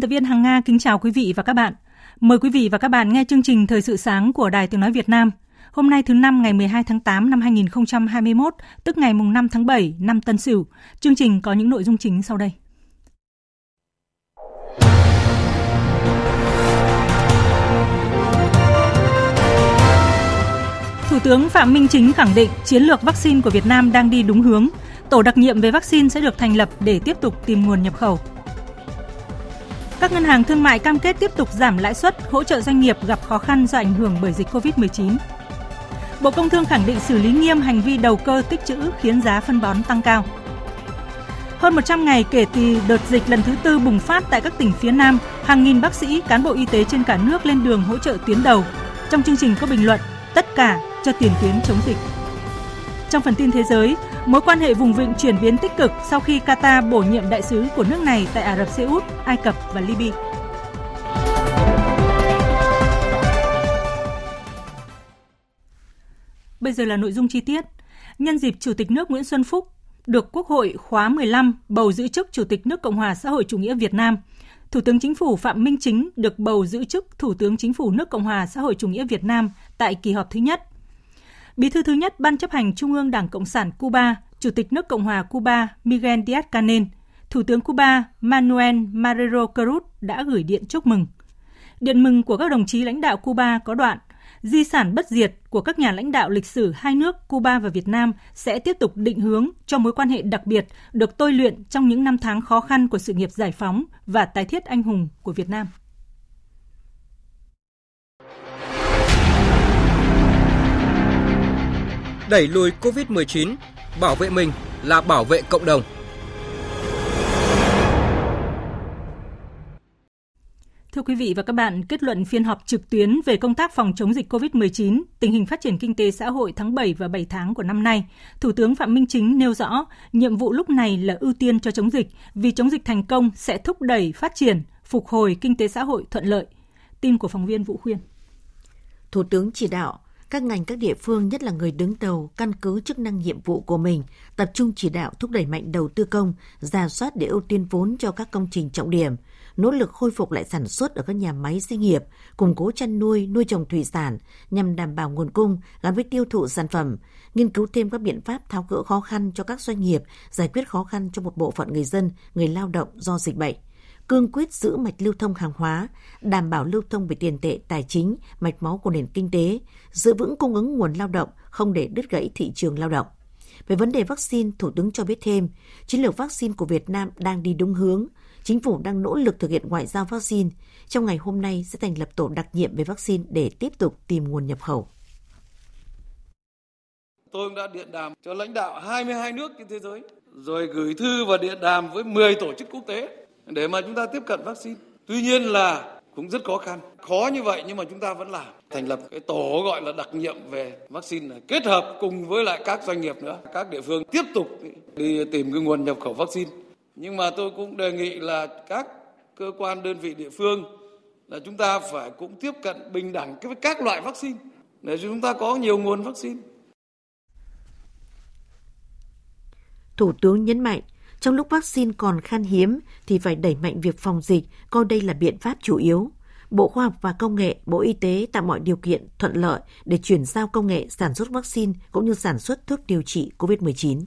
Biên tập viên Hằng Nga kính chào quý vị và các bạn. Mời quý vị và các bạn nghe chương trình Thời sự sáng của Đài Tiếng Nói Việt Nam. Hôm nay thứ năm ngày 12 tháng 8 năm 2021, tức ngày mùng 5 tháng 7 năm Tân Sửu. Chương trình có những nội dung chính sau đây. Thủ tướng Phạm Minh Chính khẳng định chiến lược vaccine của Việt Nam đang đi đúng hướng. Tổ đặc nhiệm về vaccine sẽ được thành lập để tiếp tục tìm nguồn nhập khẩu. Các ngân hàng thương mại cam kết tiếp tục giảm lãi suất, hỗ trợ doanh nghiệp gặp khó khăn do ảnh hưởng bởi dịch COVID-19. Bộ Công Thương khẳng định xử lý nghiêm hành vi đầu cơ tích trữ khiến giá phân bón tăng cao. Hơn 100 ngày kể từ đợt dịch lần thứ tư bùng phát tại các tỉnh phía Nam, hàng nghìn bác sĩ, cán bộ y tế trên cả nước lên đường hỗ trợ tuyến đầu. Trong chương trình có bình luận, tất cả cho tiền tuyến chống dịch. Trong phần tin thế giới, mối quan hệ vùng vịnh chuyển biến tích cực sau khi Qatar bổ nhiệm đại sứ của nước này tại Ả Rập Xê Út, Ai Cập và Libya. Bây giờ là nội dung chi tiết. Nhân dịp Chủ tịch nước Nguyễn Xuân Phúc được Quốc hội khóa 15 bầu giữ chức Chủ tịch nước Cộng hòa xã hội chủ nghĩa Việt Nam, Thủ tướng Chính phủ Phạm Minh Chính được bầu giữ chức Thủ tướng Chính phủ nước Cộng hòa xã hội chủ nghĩa Việt Nam tại kỳ họp thứ nhất. Bí thư thứ nhất Ban chấp hành Trung ương Đảng Cộng sản Cuba, Chủ tịch nước Cộng hòa Cuba Miguel Díaz-Canel, Thủ tướng Cuba Manuel Marrero Cruz đã gửi điện chúc mừng. Điện mừng của các đồng chí lãnh đạo Cuba có đoạn Di sản bất diệt của các nhà lãnh đạo lịch sử hai nước Cuba và Việt Nam sẽ tiếp tục định hướng cho mối quan hệ đặc biệt được tôi luyện trong những năm tháng khó khăn của sự nghiệp giải phóng và tái thiết anh hùng của Việt Nam. Đẩy lùi COVID-19, bảo vệ mình là bảo vệ cộng đồng. Thưa quý vị và các bạn, kết luận phiên họp trực tuyến về công tác phòng chống dịch COVID-19, tình hình phát triển kinh tế xã hội tháng 7 và 7 tháng của năm nay, Thủ tướng Phạm Minh Chính nêu rõ, nhiệm vụ lúc này là ưu tiên cho chống dịch, vì chống dịch thành công sẽ thúc đẩy phát triển, phục hồi kinh tế xã hội thuận lợi. Tin của phóng viên Vũ Khuyên. Thủ tướng chỉ đạo các ngành các địa phương nhất là người đứng đầu căn cứ chức năng nhiệm vụ của mình tập trung chỉ đạo thúc đẩy mạnh đầu tư công, giả soát để ưu tiên vốn cho các công trình trọng điểm, nỗ lực khôi phục lại sản xuất ở các nhà máy doanh nghiệp, củng cố chăn nuôi, nuôi trồng thủy sản nhằm đảm bảo nguồn cung gắn với tiêu thụ sản phẩm, nghiên cứu thêm các biện pháp tháo gỡ khó khăn cho các doanh nghiệp, giải quyết khó khăn cho một bộ phận người dân, người lao động do dịch bệnh cương quyết giữ mạch lưu thông hàng hóa, đảm bảo lưu thông về tiền tệ tài chính, mạch máu của nền kinh tế, giữ vững cung ứng nguồn lao động, không để đứt gãy thị trường lao động. Về vấn đề vaccine, Thủ tướng cho biết thêm, chiến lược vaccine của Việt Nam đang đi đúng hướng. Chính phủ đang nỗ lực thực hiện ngoại giao vaccine. Trong ngày hôm nay sẽ thành lập tổ đặc nhiệm về vaccine để tiếp tục tìm nguồn nhập khẩu. Tôi cũng đã điện đàm cho lãnh đạo 22 nước trên thế giới, rồi gửi thư và điện đàm với 10 tổ chức quốc tế để mà chúng ta tiếp cận vaccine. Tuy nhiên là cũng rất khó khăn. Khó như vậy nhưng mà chúng ta vẫn làm. Thành lập cái tổ gọi là đặc nhiệm về vaccine này, kết hợp cùng với lại các doanh nghiệp nữa. Các địa phương tiếp tục đi tìm cái nguồn nhập khẩu vaccine. Nhưng mà tôi cũng đề nghị là các cơ quan đơn vị địa phương là chúng ta phải cũng tiếp cận bình đẳng với các loại vaccine để chúng ta có nhiều nguồn vaccine. Thủ tướng nhấn mạnh, trong lúc vaccine còn khan hiếm thì phải đẩy mạnh việc phòng dịch, coi đây là biện pháp chủ yếu. Bộ Khoa học và Công nghệ, Bộ Y tế tạo mọi điều kiện thuận lợi để chuyển giao công nghệ sản xuất vaccine cũng như sản xuất thuốc điều trị COVID-19.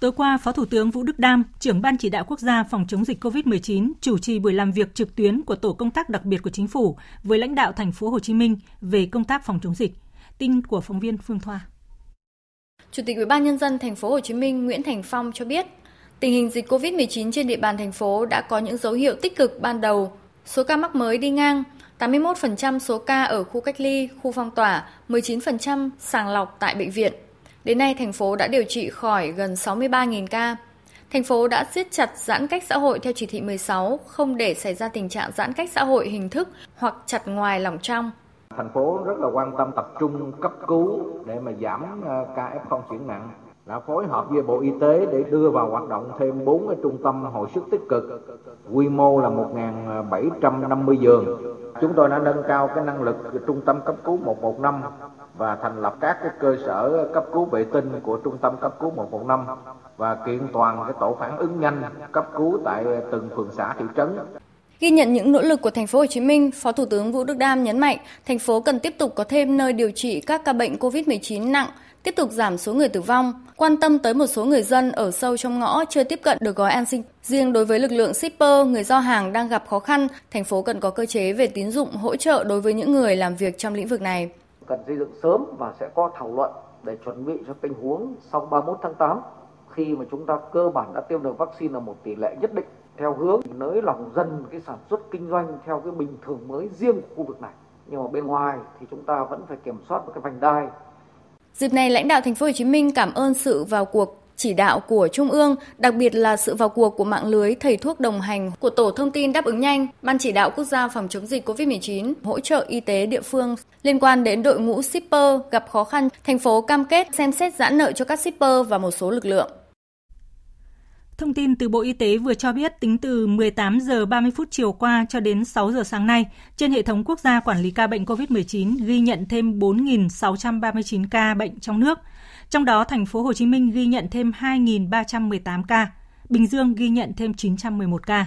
Tối qua, Phó Thủ tướng Vũ Đức Đam, trưởng Ban chỉ đạo quốc gia phòng chống dịch COVID-19, chủ trì buổi làm việc trực tuyến của tổ công tác đặc biệt của chính phủ với lãnh đạo thành phố Hồ Chí Minh về công tác phòng chống dịch. Tin của phóng viên Phương Thoa. Chủ tịch Ủy ban nhân dân thành phố Hồ Chí Minh Nguyễn Thành Phong cho biết, Tình hình dịch COVID-19 trên địa bàn thành phố đã có những dấu hiệu tích cực ban đầu. Số ca mắc mới đi ngang, 81% số ca ở khu cách ly, khu phong tỏa, 19% sàng lọc tại bệnh viện. Đến nay, thành phố đã điều trị khỏi gần 63.000 ca. Thành phố đã siết chặt giãn cách xã hội theo chỉ thị 16, không để xảy ra tình trạng giãn cách xã hội hình thức hoặc chặt ngoài lòng trong. Thành phố rất là quan tâm tập trung cấp cứu để mà giảm ờ, ca F0 chuyển nặng đã phối hợp với Bộ Y tế để đưa vào hoạt động thêm 4 cái trung tâm hồi sức tích cực, quy mô là 1.750 giường. Chúng tôi đã nâng cao cái năng lực trung tâm cấp cứu 115 và thành lập các cái cơ sở cấp cứu vệ tinh của trung tâm cấp cứu 115 và kiện toàn cái tổ phản ứng nhanh cấp cứu tại từng phường xã thị trấn. Ghi nhận những nỗ lực của thành phố Hồ Chí Minh, Phó Thủ tướng Vũ Đức Đam nhấn mạnh, thành phố cần tiếp tục có thêm nơi điều trị các ca bệnh COVID-19 nặng, tiếp tục giảm số người tử vong, quan tâm tới một số người dân ở sâu trong ngõ chưa tiếp cận được gói an sinh. Riêng đối với lực lượng shipper, người giao hàng đang gặp khó khăn, thành phố cần có cơ chế về tín dụng hỗ trợ đối với những người làm việc trong lĩnh vực này. Cần xây dựng sớm và sẽ có thảo luận để chuẩn bị cho tình huống sau 31 tháng 8 khi mà chúng ta cơ bản đã tiêm được vaccine ở một tỷ lệ nhất định theo hướng nới lỏng dần cái sản xuất kinh doanh theo cái bình thường mới riêng của khu vực này. Nhưng mà bên ngoài thì chúng ta vẫn phải kiểm soát một cái vành đai. Dịp này, lãnh đạo thành phố Hồ Chí Minh cảm ơn sự vào cuộc chỉ đạo của Trung ương, đặc biệt là sự vào cuộc của mạng lưới thầy thuốc đồng hành của Tổ thông tin đáp ứng nhanh, Ban chỉ đạo quốc gia phòng chống dịch COVID-19, hỗ trợ y tế địa phương. Liên quan đến đội ngũ shipper gặp khó khăn, thành phố cam kết xem xét giãn nợ cho các shipper và một số lực lượng. Thông tin từ Bộ Y tế vừa cho biết tính từ 18 giờ 30 phút chiều qua cho đến 6 giờ sáng nay, trên hệ thống quốc gia quản lý ca bệnh COVID-19 ghi nhận thêm 4.639 ca bệnh trong nước. Trong đó, thành phố Hồ Chí Minh ghi nhận thêm 2.318 ca, Bình Dương ghi nhận thêm 911 ca.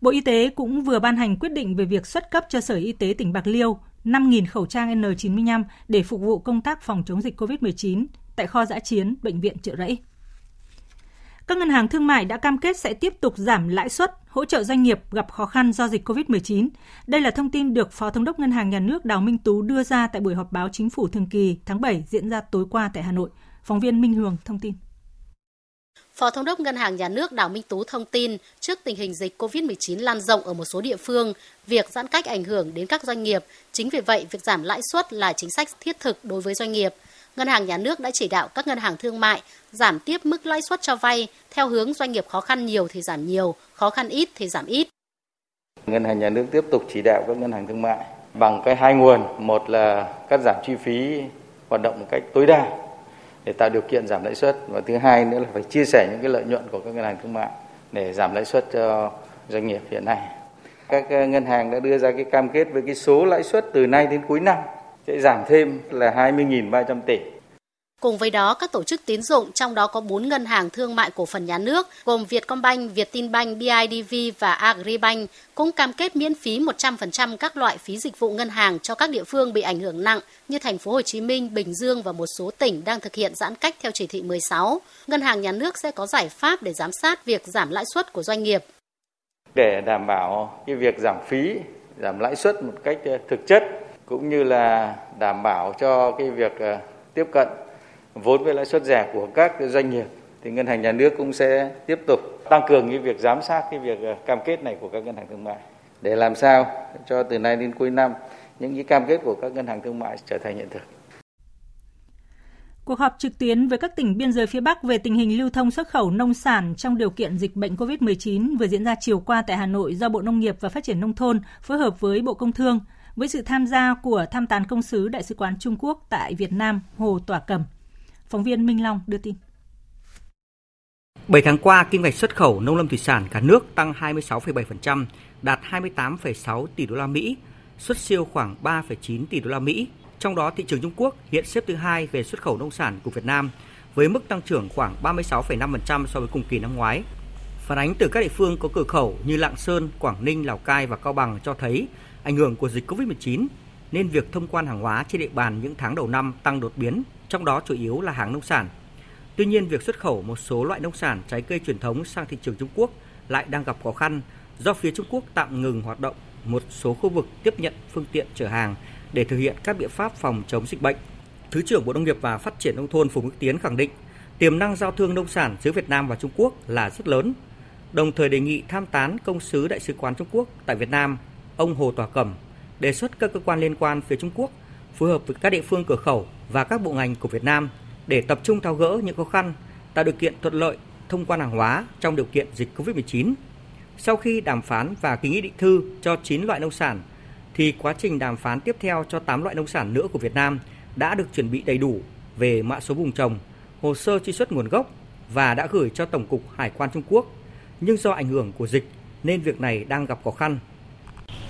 Bộ Y tế cũng vừa ban hành quyết định về việc xuất cấp cho Sở Y tế tỉnh Bạc Liêu 5.000 khẩu trang N95 để phục vụ công tác phòng chống dịch COVID-19 tại kho giã chiến Bệnh viện Trợ Rẫy. Các ngân hàng thương mại đã cam kết sẽ tiếp tục giảm lãi suất, hỗ trợ doanh nghiệp gặp khó khăn do dịch COVID-19. Đây là thông tin được Phó Thống đốc Ngân hàng Nhà nước Đào Minh Tú đưa ra tại buổi họp báo chính phủ thường kỳ tháng 7 diễn ra tối qua tại Hà Nội. Phóng viên Minh Hường thông tin. Phó Thống đốc Ngân hàng Nhà nước Đào Minh Tú thông tin, trước tình hình dịch COVID-19 lan rộng ở một số địa phương, việc giãn cách ảnh hưởng đến các doanh nghiệp. Chính vì vậy, việc giảm lãi suất là chính sách thiết thực đối với doanh nghiệp. Ngân hàng Nhà nước đã chỉ đạo các ngân hàng thương mại giảm tiếp mức lãi suất cho vay theo hướng doanh nghiệp khó khăn nhiều thì giảm nhiều, khó khăn ít thì giảm ít. Ngân hàng Nhà nước tiếp tục chỉ đạo các ngân hàng thương mại bằng cái hai nguồn, một là cắt giảm chi phí hoạt động một cách tối đa để tạo điều kiện giảm lãi suất và thứ hai nữa là phải chia sẻ những cái lợi nhuận của các ngân hàng thương mại để giảm lãi suất cho doanh nghiệp hiện nay. Các ờ, ngân hàng đã đưa ra cái cam kết với cái số lãi suất từ nay đến cuối năm sẽ giảm thêm là 20.300 tỷ. Cùng với đó, các tổ chức tín dụng, trong đó có 4 ngân hàng thương mại cổ phần nhà nước gồm Vietcombank, Vietinbank, BIDV và Agribank cũng cam kết miễn phí 100% các loại phí dịch vụ ngân hàng cho các địa phương bị ảnh hưởng nặng như thành phố Hồ Chí Minh, Bình Dương và một số tỉnh đang thực hiện giãn cách theo chỉ thị 16. Ngân hàng nhà nước sẽ có giải pháp để giám sát việc giảm lãi suất của doanh nghiệp. Để đảm bảo cái việc giảm phí, giảm lãi suất một cách ờ, thực chất cũng như là đảm bảo cho cái việc ờ, tiếp cận vốn với lãi suất rẻ của các doanh nghiệp, thì ngân hàng nhà nước cũng sẽ tiếp tục tăng cường cái việc giám sát cái việc ờ, cam kết này của các ngân hàng thương mại để làm sao cho từ nay đến cuối năm, những cái cam kết của các ngân hàng thương mại trở thành hiện thực. Cuộc họp trực tuyến với các tỉnh biên giới phía Bắc về tình hình lưu thông xuất khẩu nông sản trong điều kiện dịch bệnh COVID-19 vừa diễn ra chiều qua tại Hà Nội do Bộ Nông nghiệp và Phát triển Nông thôn phối hợp với Bộ Công Thương với sự tham gia của tham tán công sứ Đại sứ quán Trung Quốc tại Việt Nam Hồ Tỏa Cầm. Phóng viên Minh Long đưa tin. 7 tháng qua, kim ngạch xuất khẩu nông lâm thủy sản cả nước tăng 26,7%, đạt 28,6 tỷ đô la Mỹ, xuất siêu khoảng 3,9 tỷ đô la Mỹ. Trong đó, thị trường Trung Quốc hiện xếp thứ hai về xuất khẩu nông sản của Việt Nam, với mức tăng trưởng khoảng 36,5% so với cùng kỳ năm ngoái. Phản ánh từ các địa phương có cửa khẩu như Lạng Sơn, Quảng Ninh, Lào Cai và Cao Bằng cho thấy ảnh hưởng của dịch COVID-19 nên việc thông quan hàng hóa trên địa bàn những tháng đầu năm tăng đột biến, trong đó chủ yếu là hàng nông sản. Tuy nhiên, việc xuất khẩu một số loại nông sản trái cây truyền thống sang thị trường Trung Quốc lại đang gặp khó khăn do phía Trung Quốc tạm ngừng hoạt động một số khu vực tiếp nhận phương tiện chở hàng để thực hiện các biện pháp phòng chống dịch bệnh. Thứ trưởng Bộ Nông nghiệp và Phát triển nông thôn Phùng Đức Tiến khẳng định, Tiềm năng giao thương nông sản giữa Việt Nam và Trung Quốc là rất lớn. Đồng thời đề nghị tham tán công sứ Đại sứ quán Trung Quốc tại Việt Nam, ông Hồ Tòa Cẩm, đề xuất các cơ quan liên quan phía Trung Quốc phối hợp với các địa phương cửa khẩu và các bộ ngành của Việt Nam để tập trung tháo gỡ những khó khăn, tạo điều kiện thuận lợi thông quan hàng hóa trong điều kiện dịch COVID-19. Sau khi đàm phán và ký nghị định thư cho 9 loại nông sản, thì quá trình đàm phán tiếp theo cho 8 loại nông sản nữa của Việt Nam đã được chuẩn bị đầy đủ về mã số vùng trồng, hồ sơ truy xuất nguồn gốc và đã gửi cho Tổng cục Hải quan Trung Quốc. Nhưng do ảnh hưởng của dịch nên việc này đang gặp khó khăn.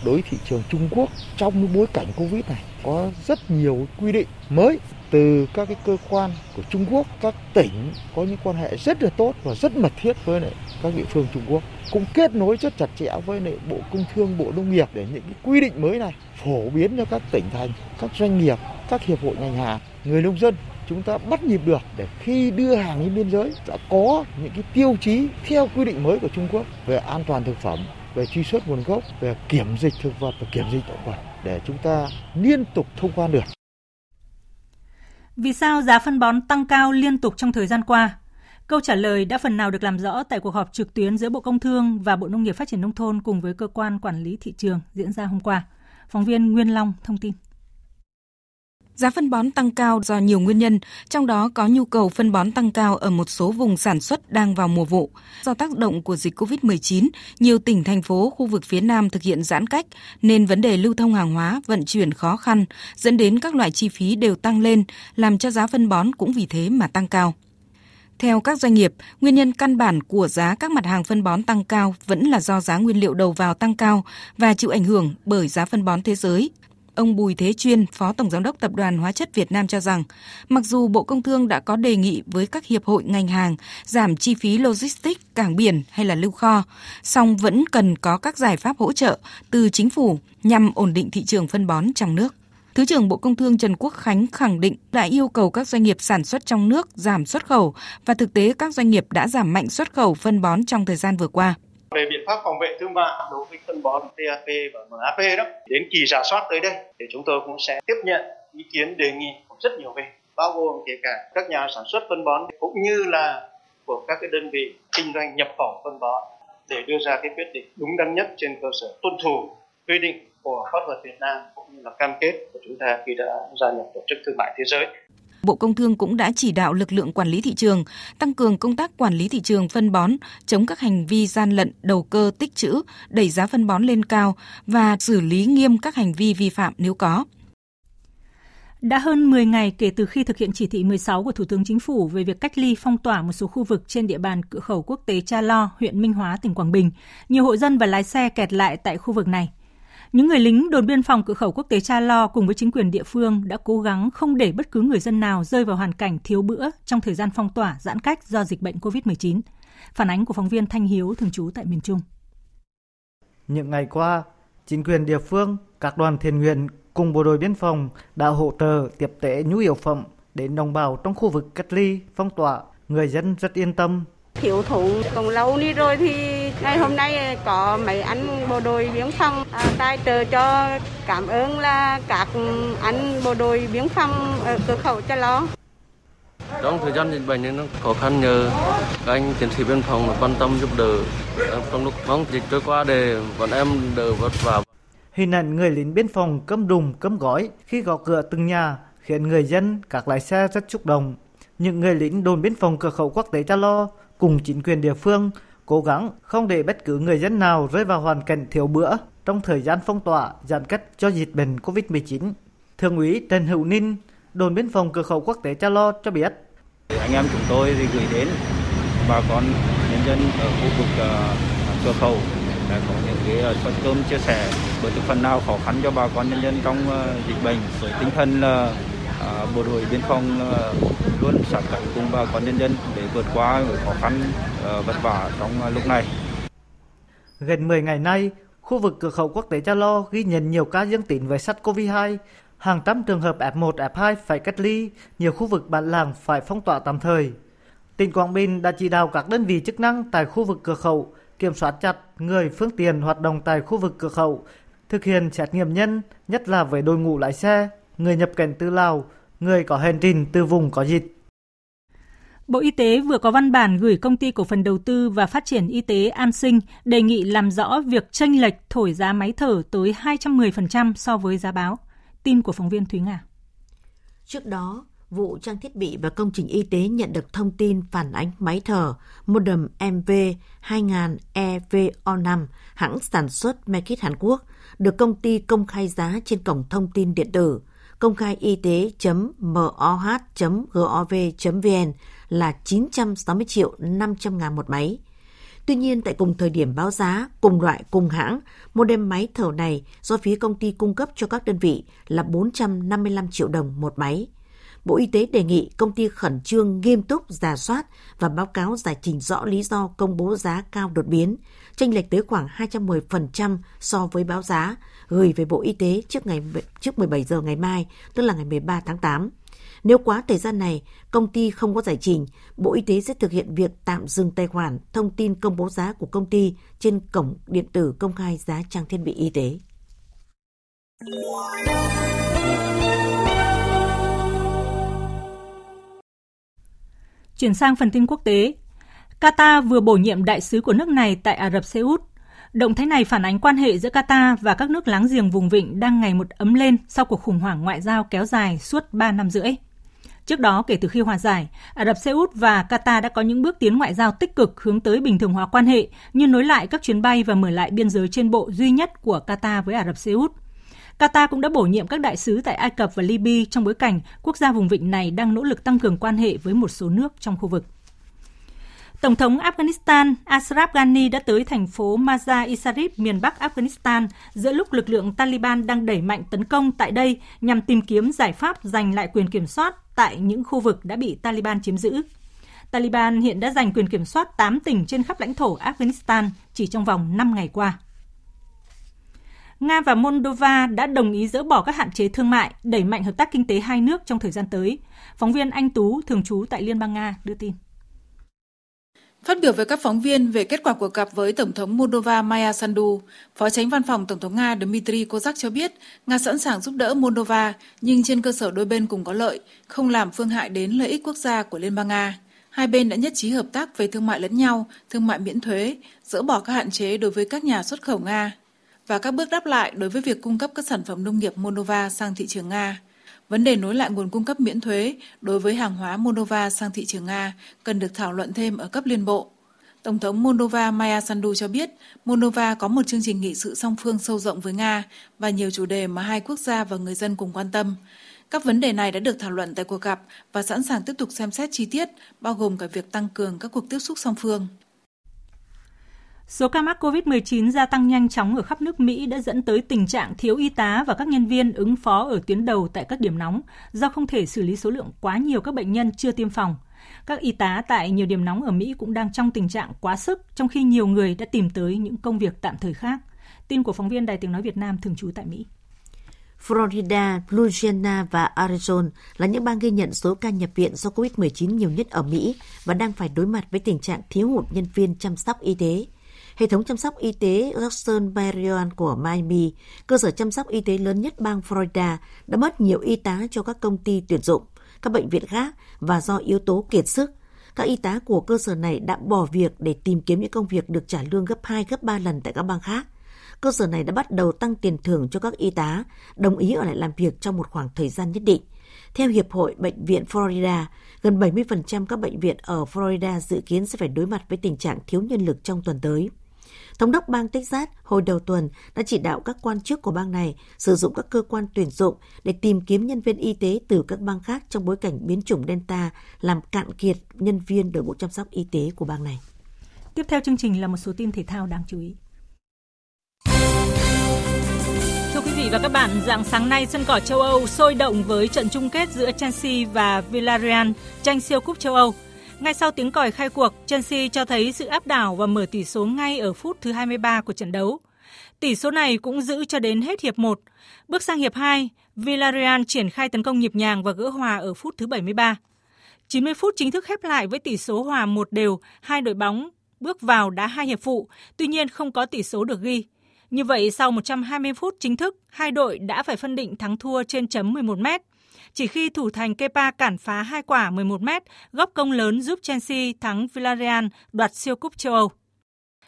Đối với thị trường Trung Quốc trong bối cảnh Covid này có rất nhiều quy định mới từ các cái cơ quan của Trung Quốc, các tỉnh có những quan hệ rất là tốt và rất mật thiết với lại các địa phương Trung Quốc cũng kết nối rất chặt chẽ với lại Bộ Công Thương, Bộ Nông nghiệp để những cái quy định mới này phổ biến cho các tỉnh thành, các doanh nghiệp, các hiệp hội ngành hàng, người nông dân chúng ta bắt nhịp được để khi đưa hàng lên biên giới đã có những cái tiêu chí theo quy định mới của Trung Quốc về an toàn thực phẩm, về truy xuất nguồn gốc, về kiểm dịch thực vật và kiểm dịch động vật để chúng ta liên tục thông quan được. Vì sao giá phân bón tăng cao liên tục trong thời gian qua? Câu trả lời đã phần nào được làm rõ tại cuộc họp trực tuyến giữa Bộ Công Thương và Bộ Nông nghiệp Phát triển Nông thôn cùng với Cơ quan Quản lý Thị trường diễn ra hôm qua. Phóng viên Nguyên Long thông tin. Giá phân bón tăng cao do nhiều nguyên nhân, trong đó có nhu cầu phân bón tăng cao ở một số vùng sản xuất đang vào mùa vụ. Do tác động của dịch COVID-19, nhiều tỉnh thành phố khu vực phía Nam thực hiện giãn cách nên vấn đề lưu thông hàng hóa, vận chuyển khó khăn, dẫn đến các loại chi phí đều tăng lên, làm cho giá phân bón cũng vì thế mà tăng cao. Theo các doanh nghiệp, nguyên nhân căn bản của giá các mặt hàng phân bón tăng cao vẫn là do giá nguyên liệu đầu vào tăng cao và chịu ảnh hưởng bởi giá phân bón thế giới Ông Bùi Thế Chuyên, Phó Tổng Giám đốc Tập đoàn Hóa chất Việt Nam cho rằng, mặc dù Bộ Công Thương đã có đề nghị với các hiệp hội ngành hàng giảm chi phí logistics, cảng biển hay là lưu kho, song vẫn cần có các giải pháp hỗ trợ từ chính phủ nhằm ổn định thị trường phân bón trong nước. Thứ trưởng Bộ Công Thương Trần Quốc Khánh khẳng định đã yêu cầu các doanh nghiệp sản xuất trong nước giảm xuất khẩu và thực tế các doanh nghiệp đã giảm mạnh xuất khẩu phân bón trong thời gian vừa qua. Về biện pháp phòng vệ thương mại đối với phân bón TAP và MAP đó, đến kỳ giả soát tới đây thì chúng tôi cũng sẽ tiếp nhận ý kiến đề nghị của rất nhiều bên, bao gồm kể cả các nhà sản xuất phân bón cũng như là của các cái đơn vị kinh doanh nhập khẩu phân bón để đưa ra cái quyết định đúng đắn nhất trên cơ sở tuân thủ quy định của pháp luật Việt Nam cũng như là cam kết của chúng ta khi đã gia nhập tổ chức thương mại thế giới. Bộ Công Thương cũng đã chỉ đạo lực lượng quản lý thị trường tăng cường công tác quản lý thị trường phân bón, chống các hành vi gian lận, đầu cơ tích trữ, đẩy giá phân bón lên cao và xử lý nghiêm các hành vi vi phạm nếu có. Đã hơn 10 ngày kể từ khi thực hiện chỉ thị 16 của Thủ tướng Chính phủ về việc cách ly phong tỏa một số khu vực trên địa bàn cửa khẩu quốc tế Cha Lo, huyện Minh Hóa, tỉnh Quảng Bình, nhiều hộ dân và lái xe kẹt lại tại khu vực này. Những người lính đồn biên phòng cửa khẩu quốc tế Cha Lo cùng với chính quyền địa phương đã cố gắng không để bất cứ người dân nào rơi vào hoàn cảnh thiếu bữa trong thời gian phong tỏa giãn cách do dịch bệnh COVID-19. Phản ánh của phóng viên Thanh Hiếu thường trú tại miền Trung. Những ngày qua, chính quyền địa phương, các đoàn thiện nguyện cùng bộ đội biên phòng đã hỗ trợ tiếp tế nhu yếu phẩm đến đồng bào trong khu vực cách ly, phong tỏa. Người dân rất yên tâm thiếu thụ còn lâu đi rồi thì ngày hôm nay có mấy anh bộ đội biên phòng à, tài trợ cho cảm ơn là các anh bộ đội biên phòng ở cửa khẩu cho lo trong thời gian dịch bệnh nó khó khăn nhờ các anh chiến sĩ biên phòng quan tâm giúp đỡ. Trong lúc mong dịch trôi qua để bọn em đỡ vất vả. Hình ảnh người lính biên phòng cấm đùng cấm gói khi gõ cửa từng nhà khiến người dân, các lái xe rất xúc động. Những người lính đồn biên phòng cửa khẩu quốc tế Cha Lo cùng chính quyền địa phương cố gắng không để bất cứ người dân nào rơi vào hoàn cảnh thiếu bữa trong thời gian phong tỏa giãn cách cho dịch bệnh COVID-19. Thượng úy Trần Hữu Ninh, đồn biên phòng cửa khẩu quốc tế Cha Lo cho biết. Anh em chúng tôi thì gửi đến bà con nhân dân ở khu vực uh, cửa khẩu đã có những cái ờ, suất cơm chia sẻ với những phần nào khó khăn cho bà con nhân dân trong uh, dịch bệnh với tinh thần là bộ đội biên phòng luôn sát cánh cùng bà con nhân dân để vượt qua khó khăn ờ, vất vả trong ờ, lúc này. Gần 10 ngày nay, khu vực cửa khẩu quốc tế Cha Lo ghi nhận nhiều ca dương tính với SARS-CoV-2, hàng trăm trường hợp F1, F2 phải cách ly, nhiều khu vực bản làng phải phong tỏa tạm thời. Tỉnh Quảng Bình đã chỉ đạo các đơn vị chức năng tại khu vực cửa khẩu kiểm soát chặt người phương tiện hoạt động tại khu vực cửa khẩu, thực hiện xét nghiệm nhân, nhất là với đội ngũ lái xe, người nhập cảnh từ Lào, người có hành trình từ vùng có dịch. Bộ Y tế vừa có văn bản gửi công ty cổ phần đầu tư và phát triển y tế An Sinh đề nghị làm rõ việc tranh lệch thổi giá máy thở tới 210% so với giá báo. Tin của phóng viên Thúy Nga. Trước đó, vụ trang thiết bị và công trình y tế nhận được thông tin phản ánh máy thở modem MV 2000 EVO5 hãng sản xuất Mekit Hàn Quốc được công ty công khai giá trên cổng thông tin điện tử công khai y tế.moh.gov.vn là 960 triệu 500 ngàn một máy. Tuy nhiên, tại cùng thời điểm báo giá, cùng loại, cùng hãng, một đêm máy thở này do phía công ty cung cấp cho các đơn vị là 455 triệu đồng một máy. Bộ Y tế đề nghị công ty khẩn trương nghiêm túc giả soát và báo cáo giải trình rõ lý do công bố giá cao đột biến, tranh lệch tới khoảng 210% so với báo giá, gửi về Bộ Y tế trước ngày trước 17 giờ ngày mai, tức là ngày 13 tháng 8. Nếu quá thời gian này, công ty không có giải trình, Bộ Y tế sẽ thực hiện việc tạm dừng tài khoản thông tin công bố giá của công ty trên cổng điện tử công khai giá trang thiết bị y tế. Chuyển sang phần tin quốc tế, Qatar vừa bổ nhiệm đại sứ của nước này tại Ả Rập Xê Út. Động thái này phản ánh quan hệ giữa Qatar và các nước láng giềng vùng vịnh đang ngày một ấm lên sau cuộc khủng hoảng ngoại giao kéo dài suốt 3 năm rưỡi. Trước đó, kể từ khi hòa giải, Ả Rập Xê Út và Qatar đã có những bước tiến ngoại giao tích cực hướng tới bình thường hóa quan hệ như nối lại các chuyến bay và mở lại biên giới trên bộ duy nhất của Qatar với Ả Rập Xê Út. Qatar cũng đã bổ nhiệm các đại sứ tại Ai Cập và Libya trong bối cảnh quốc gia vùng vịnh này đang nỗ lực tăng cường quan hệ với một số nước trong khu vực. Tổng thống Afghanistan Ashraf Ghani đã tới thành phố Mazar-i Sharif, miền Bắc Afghanistan, giữa lúc lực lượng Taliban đang đẩy mạnh tấn công tại đây nhằm tìm kiếm giải pháp giành lại quyền kiểm soát tại những khu vực đã bị Taliban chiếm giữ. Taliban hiện đã giành quyền kiểm soát 8 tỉnh trên khắp lãnh thổ Afghanistan chỉ trong vòng 5 ngày qua. Nga và Moldova đã đồng ý dỡ bỏ các hạn chế thương mại, đẩy mạnh hợp tác kinh tế hai nước trong thời gian tới. Phóng viên Anh Tú, thường trú tại Liên bang Nga, đưa tin. Phát biểu với các phóng viên về kết quả cuộc gặp với Tổng thống Moldova Maya Sandu, Phó tránh văn phòng Tổng thống Nga Dmitry Kozak cho biết Nga sẵn sàng giúp đỡ Moldova nhưng trên cơ sở đôi bên cùng có lợi, không làm phương hại đến lợi ích quốc gia của Liên bang Nga. Hai bên đã nhất trí hợp tác về thương mại lẫn nhau, thương mại miễn thuế, dỡ bỏ các hạn chế đối với các nhà xuất khẩu Nga và các bước đáp lại đối với việc cung cấp các sản phẩm nông nghiệp Moldova sang thị trường Nga. Vấn đề nối lại nguồn cung cấp miễn thuế đối với hàng hóa Moldova sang thị trường Nga cần được thảo luận thêm ở cấp liên bộ. Tổng thống Moldova Maya Sandu cho biết Moldova có một chương trình nghị sự song phương sâu rộng với Nga và nhiều chủ đề mà hai quốc gia và người dân cùng quan tâm. Các vấn đề này đã được thảo luận tại cuộc gặp và sẵn sàng tiếp tục xem xét chi tiết, bao gồm cả việc tăng cường các cuộc tiếp xúc song phương. Số ca mắc COVID-19 gia tăng nhanh chóng ở khắp nước Mỹ đã dẫn tới tình trạng thiếu y tá và các nhân viên ứng phó ở tuyến đầu tại các điểm nóng do không thể xử lý số lượng quá nhiều các bệnh nhân chưa tiêm phòng. Các y tá tại nhiều điểm nóng ở Mỹ cũng đang trong tình trạng quá sức, trong khi nhiều người đã tìm tới những công việc tạm thời khác. Tin của phóng viên Đài Tiếng Nói Việt Nam thường trú tại Mỹ. Florida, Louisiana và Arizona là những bang ghi nhận số ca nhập viện do COVID-19 nhiều nhất ở Mỹ và đang phải đối mặt với tình trạng thiếu hụt nhân viên chăm sóc y tế. Hệ thống chăm sóc y tế Jackson Marion của Miami, cơ sở chăm sóc y tế lớn nhất bang Florida, đã mất nhiều y tá cho các công ty tuyển dụng, các bệnh viện khác và do yếu tố kiệt sức. Các y tá của cơ sở này đã bỏ việc để tìm kiếm những công việc được trả lương gấp 2, gấp 3 lần tại các bang khác. Cơ sở này đã bắt đầu tăng tiền thưởng cho các y tá, đồng ý ở lại làm việc trong một khoảng thời gian nhất định. Theo Hiệp hội Bệnh viện Florida, gần 70% các bệnh viện ở Florida dự kiến sẽ phải đối mặt với tình trạng thiếu nhân lực trong tuần tới. Thống đốc bang Texas hồi đầu tuần đã chỉ đạo các quan chức của bang này sử dụng các cơ quan tuyển dụng để tìm kiếm nhân viên y tế từ các bang khác trong bối cảnh biến chủng Delta làm cạn kiệt nhân viên đội ngũ chăm sóc y tế của bang này. Tiếp theo chương trình là một số tin thể thao đáng chú ý. Thưa quý vị và các bạn, dạng sáng nay sân cỏ châu Âu sôi động với trận chung kết giữa Chelsea và Villarreal tranh siêu cúp châu Âu. Ngay sau tiếng còi khai cuộc, Chelsea cho thấy sự áp đảo và mở tỷ số ngay ở phút thứ 23 của trận đấu. Tỷ số này cũng giữ cho đến hết hiệp 1. Bước sang hiệp 2, Villarreal triển khai tấn công nhịp nhàng và gỡ hòa ở phút thứ 73. 90 phút chính thức khép lại với tỷ số hòa một đều, hai đội bóng bước vào đá hai hiệp phụ, tuy nhiên không có tỷ số được ghi. Như vậy, sau 120 phút chính thức, hai đội đã phải phân định thắng thua trên chấm 11 mét. Chỉ khi thủ thành Kepa cản phá hai quả 11 mét, góp công lớn giúp Chelsea thắng Villarreal đoạt siêu cúp châu Âu.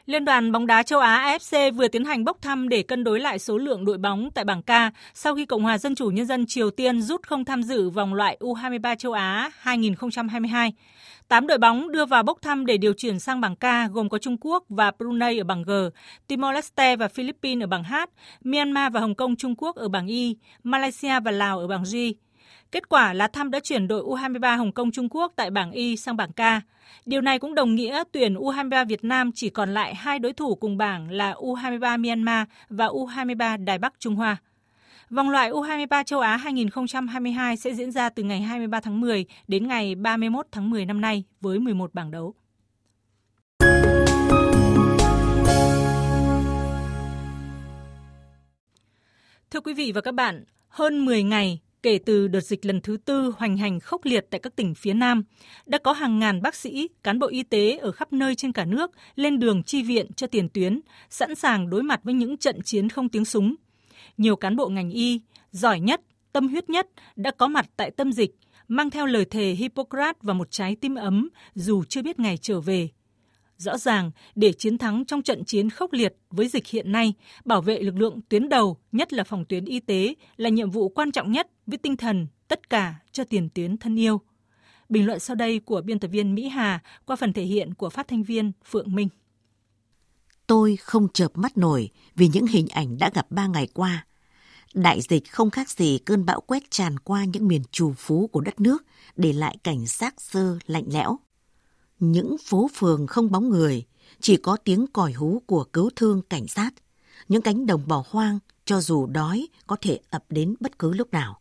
Liên đoàn bóng đá châu Á AFC vừa tiến hành bốc thăm để cân đối lại số lượng đội bóng tại bảng K sau khi Cộng hòa Dân chủ Nhân dân Triều Tiên rút không tham dự vòng loại U23 châu Á 2022. 8 đội bóng đưa vào bốc thăm để điều chuyển sang bảng K gồm có Trung Quốc và Brunei ở bảng G, Timor-Leste và Philippines ở bảng H, Myanmar và Hồng Kông Trung Quốc ở bảng Y, Malaysia và Lào ở bảng G. Kết quả là thăm đã chuyển đội U23 Hồng Kông Trung Quốc tại bảng Y sang bảng K. Điều này cũng đồng nghĩa tuyển U23 Việt Nam chỉ còn lại hai đối thủ cùng bảng là U23 Myanmar và U23 Đài Bắc Trung Hoa. Vòng loại U23 châu Á 2022 sẽ diễn ra từ ngày 23 tháng 10 đến ngày 31 tháng 10 năm nay với 11 bảng đấu. Thưa quý vị và các bạn, hơn 10 ngày kể từ đợt dịch lần thứ tư hoành hành khốc liệt tại các tỉnh phía Nam, đã có hàng ngàn bác sĩ, cán bộ y tế ở khắp nơi trên cả nước lên đường chi viện cho tiền tuyến, sẵn sàng đối mặt với những trận chiến không tiếng súng. Nhiều cán bộ ngành y, giỏi nhất, tâm huyết nhất đã có mặt tại tâm dịch, mang theo lời thề Hippocrates và một trái tim ấm dù chưa biết ngày trở về – Rõ ràng, để chiến thắng trong trận chiến khốc liệt với dịch hiện nay, bảo vệ lực lượng tuyến đầu, nhất là phòng tuyến y tế, là nhiệm vụ quan trọng nhất với tinh thần tất cả cho tiền tuyến thân yêu. Bình luận sau đây của biên tập viên Mỹ Hà qua phần thể hiện của phát thanh viên Phượng Minh. Tôi không chợp mắt nổi vì những hình ảnh đã gặp ba ngày qua. Đại dịch không khác gì cơn bão quét tràn qua những miền trù phú của đất nước, để lại cảnh xác sơ lạnh lẽo. Những phố phường không bóng người, chỉ có tiếng còi hú của cứu thương cảnh sát. Những cánh đồng bỏ hoang, cho dù đói, có thể ập đến bất cứ lúc nào.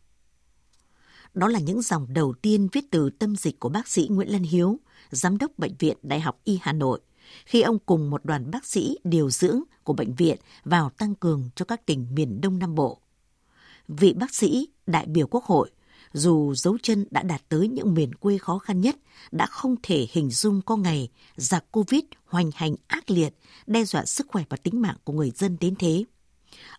Đó là những dòng đầu tiên viết từ tâm dịch của bác sĩ Nguyễn Lân Hiếu, giám đốc Bệnh viện Đại học Y Hà Nội, khi ông cùng một đoàn bác sĩ điều dưỡng của bệnh viện vào tăng cường cho các tỉnh miền Đông Nam Bộ. Vị bác sĩ, đại biểu Quốc hội, dù dấu chân đã đạt tới những miền quê khó khăn nhất, đã không thể hình dung có ngày giặc Covid hoành hành ác liệt, đe dọa sức khỏe và tính mạng của người dân đến thế.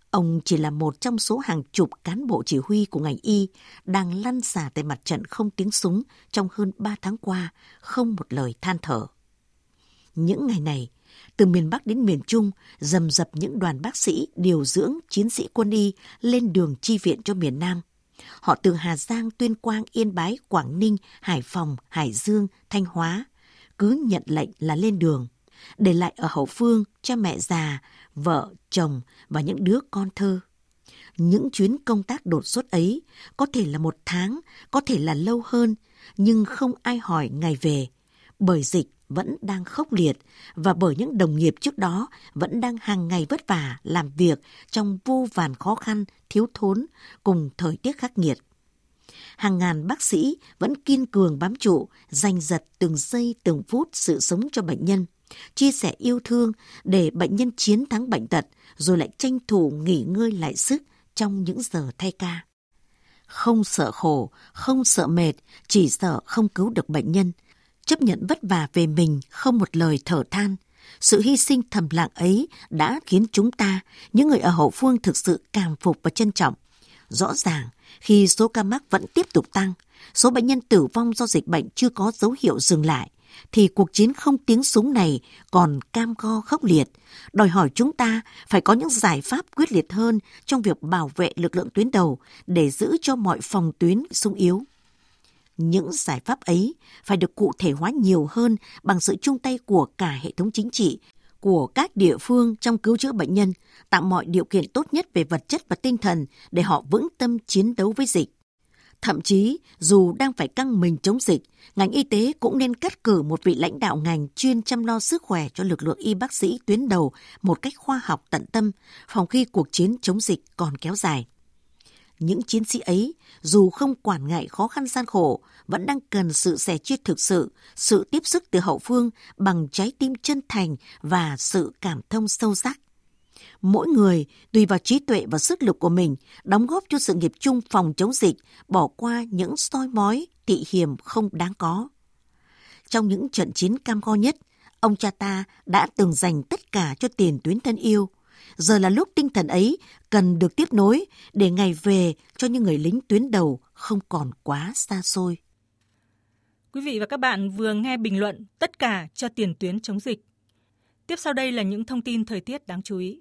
Ông chỉ là một trong số hàng chục cán bộ chỉ huy của ngành y đang lăn xả tại mặt trận không tiếng súng trong hơn 3 tháng qua, không một lời than thở. Những ngày này, từ miền Bắc đến miền Trung, dầm dập những đoàn bác sĩ, điều dưỡng, chiến sĩ quân y lên đường chi viện cho miền Nam – Họ từ Hà Giang, Tuyên Quang, Yên Bái, Quảng Ninh, Hải Phòng, Hải Dương, Thanh Hóa. Cứ nhận lệnh là lên đường. Để lại ở hậu phương cha mẹ già, vợ, chồng và những đứa con thơ. Những chuyến công tác đột xuất ấy có thể là một tháng, có thể là lâu hơn, nhưng không ai hỏi ngày về. Bởi dịch vẫn đang khốc liệt và bởi những đồng nghiệp trước đó vẫn đang hàng ngày vất vả làm việc trong vô vàn khó khăn, thiếu thốn cùng thời tiết khắc nghiệt. Hàng ngàn bác sĩ vẫn kiên cường bám trụ, giành giật từng giây từng phút sự sống cho bệnh nhân, chia sẻ yêu thương để bệnh nhân chiến thắng bệnh tật rồi lại tranh thủ nghỉ ngơi lại sức trong những giờ thay ca. Không sợ khổ, không sợ mệt, chỉ sợ không cứu được bệnh nhân – chấp nhận vất vả về mình không một lời thở than. Sự hy sinh thầm lặng ấy đã khiến chúng ta, những người ở hậu phương thực sự cảm phục và trân trọng. Rõ ràng, khi số ca mắc vẫn tiếp tục tăng, số bệnh nhân tử vong do dịch bệnh chưa có dấu hiệu dừng lại, thì cuộc chiến không tiếng súng này còn cam go khốc liệt, đòi hỏi chúng ta phải có những giải pháp quyết liệt hơn trong việc bảo vệ lực lượng tuyến đầu để giữ cho mọi phòng tuyến sung yếu. Những giải pháp ấy phải được cụ thể hóa nhiều hơn bằng sự chung tay của cả hệ thống chính trị, của các địa phương trong cứu chữa bệnh nhân, tạo mọi điều kiện tốt nhất về vật chất và tinh thần để họ vững tâm chiến đấu với dịch. Thậm chí, dù đang phải căng mình chống dịch, ngành y tế cũng nên cắt cử một vị lãnh đạo ngành chuyên chăm lo sức khỏe cho lực lượng y bác sĩ tuyến đầu một cách khoa học tận tâm, phòng khi cuộc chiến chống dịch còn kéo dài những chiến sĩ ấy, dù không quản ngại khó khăn gian khổ, vẫn đang cần sự sẻ chia thực sự, sự tiếp sức từ hậu phương bằng trái tim chân thành và sự cảm thông sâu sắc. Mỗi người, tùy vào trí tuệ và sức lực của mình, đóng góp cho sự nghiệp chung phòng chống dịch, bỏ qua những soi mói, tị hiểm không đáng có. Trong những trận chiến cam go nhất, ông cha ta đã từng dành tất cả cho tiền tuyến thân yêu, giờ là lúc tinh thần ấy cần được tiếp nối để ngày về cho những người lính tuyến đầu không còn quá xa xôi. Quý vị và các bạn vừa nghe bình luận tất cả cho tiền tuyến chống dịch. Tiếp sau đây là những thông tin thời tiết đáng chú ý.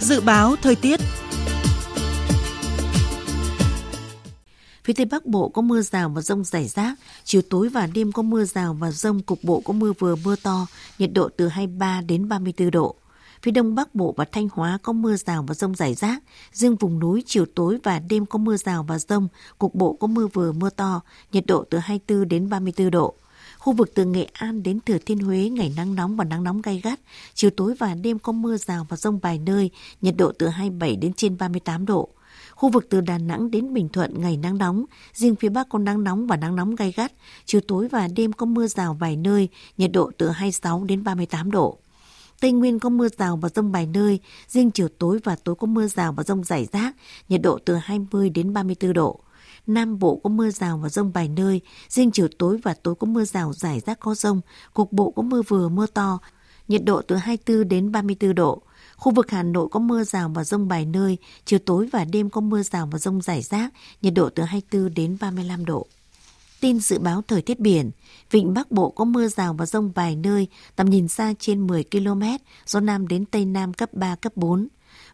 Dự báo thời tiết Phía Tây Bắc Bộ có mưa rào và rông rải rác, chiều tối và đêm có mưa rào và rông cục bộ có mưa vừa mưa to, nhiệt độ từ 23 đến 34 độ. Phía Đông Bắc Bộ và Thanh Hóa có mưa rào và rông rải rác, riêng vùng núi chiều tối và đêm có mưa rào và rông, cục bộ có mưa vừa mưa to, nhiệt độ từ 24 đến 34 độ. Khu vực từ Nghệ An đến Thừa Thiên Huế ngày nắng nóng và nắng nóng gay gắt, chiều tối và đêm có mưa rào và rông vài nơi, nhiệt độ từ 27 đến trên 38 độ. Khu vực từ Đà Nẵng đến Bình Thuận ngày nắng nóng, riêng phía Bắc có nắng nóng và nắng nóng gay gắt, chiều tối và đêm có mưa rào vài nơi, nhiệt độ từ 26 đến 38 độ. Tây Nguyên có mưa rào và rông vài nơi, riêng chiều tối và tối có mưa rào và rông rải rác, nhiệt độ từ 20 đến 34 độ. Nam Bộ có mưa rào và rông vài nơi, riêng chiều tối và tối có mưa rào rải rác có rông, cục bộ có mưa vừa mưa to, nhiệt độ từ 24 đến 34 độ. Khu vực Hà Nội có mưa rào và rông vài nơi, chiều tối và đêm có mưa rào và rông rải rác, nhiệt độ từ 24 đến 35 độ. Tin dự báo thời tiết biển, Vịnh Bắc Bộ có mưa rào và rông vài nơi, tầm nhìn xa trên 10 km, gió Nam đến Tây Nam cấp 3, cấp 4.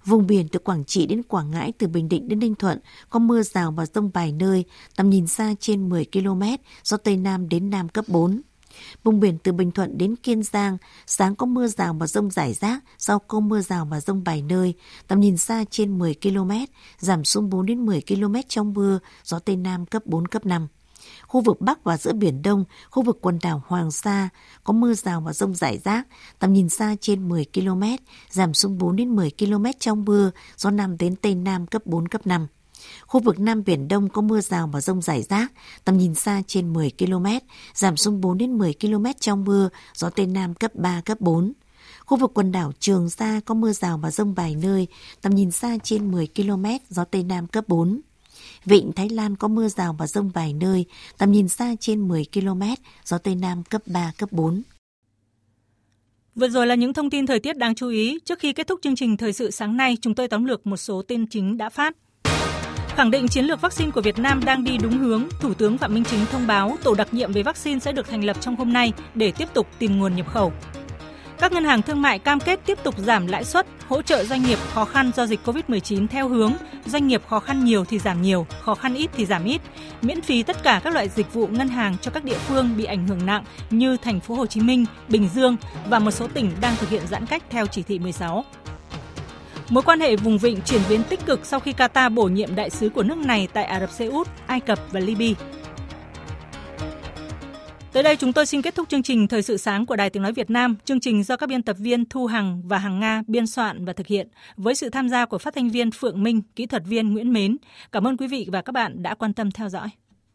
Vùng biển từ Quảng Trị đến Quảng Ngãi, từ Bình Định đến Ninh Thuận có mưa rào và rông vài nơi, tầm nhìn xa trên 10 km, gió Tây Nam đến Nam cấp 4. Vùng biển từ Bình Thuận đến Kiên Giang, sáng có mưa rào và rông rải rác, sau có mưa rào và rông vài nơi, tầm nhìn xa trên 10 km, giảm xuống 4 đến 10 km trong mưa, gió Tây Nam cấp 4, cấp 5 khu vực Bắc và giữa Biển Đông, khu vực quần đảo Hoàng Sa có mưa rào và rông rải rác, tầm nhìn xa trên 10 km, giảm xuống 4 đến 10 km trong mưa, gió Nam đến Tây Nam cấp 4, cấp 5. Khu vực Nam Biển Đông có mưa rào và rông rải rác, tầm nhìn xa trên 10 km, giảm xuống 4 đến 10 km trong mưa, gió Tây Nam cấp 3, cấp 4. Khu vực quần đảo Trường Sa có mưa rào và rông vài nơi, tầm nhìn xa trên 10 km, gió Tây Nam cấp 4. Vịnh Thái Lan có mưa rào và rông vài nơi, tầm nhìn xa trên 10 km, gió Tây Nam cấp 3, cấp 4. Vừa rồi là những thông tin thời tiết đáng chú ý. Trước khi kết thúc chương trình thời sự sáng nay, chúng tôi tóm lược một số tin chính đã phát. Khẳng định chiến lược vaccine của Việt Nam đang đi đúng hướng, Thủ tướng Phạm Minh Chính thông báo tổ đặc nhiệm về vaccine sẽ được thành lập trong hôm nay để tiếp tục tìm nguồn nhập khẩu. Các ngân hàng thương mại cam kết tiếp tục giảm lãi suất, hỗ trợ doanh nghiệp khó khăn do dịch Covid-19 theo hướng doanh nghiệp khó khăn nhiều thì giảm nhiều, khó khăn ít thì giảm ít, miễn phí tất cả các loại dịch vụ ngân hàng cho các địa phương bị ảnh hưởng nặng như thành phố Hồ Chí Minh, Bình Dương và một số tỉnh đang thực hiện giãn cách theo chỉ thị 16. Mối quan hệ vùng vịnh chuyển biến tích cực sau khi Qatar bổ nhiệm đại sứ của nước này tại Ả Rập Xê Út, Ai Cập và Libya. Tới đây chúng tôi xin kết thúc chương trình Thời sự sáng của Đài Tiếng Nói Việt Nam. Chương trình do các biên tập viên Thu Hằng và Hằng Nga biên soạn và thực hiện với sự tham gia của phát thanh viên Phượng Minh, kỹ thuật viên Nguyễn Mến. Cảm ơn quý vị và các bạn đã quan tâm theo dõi.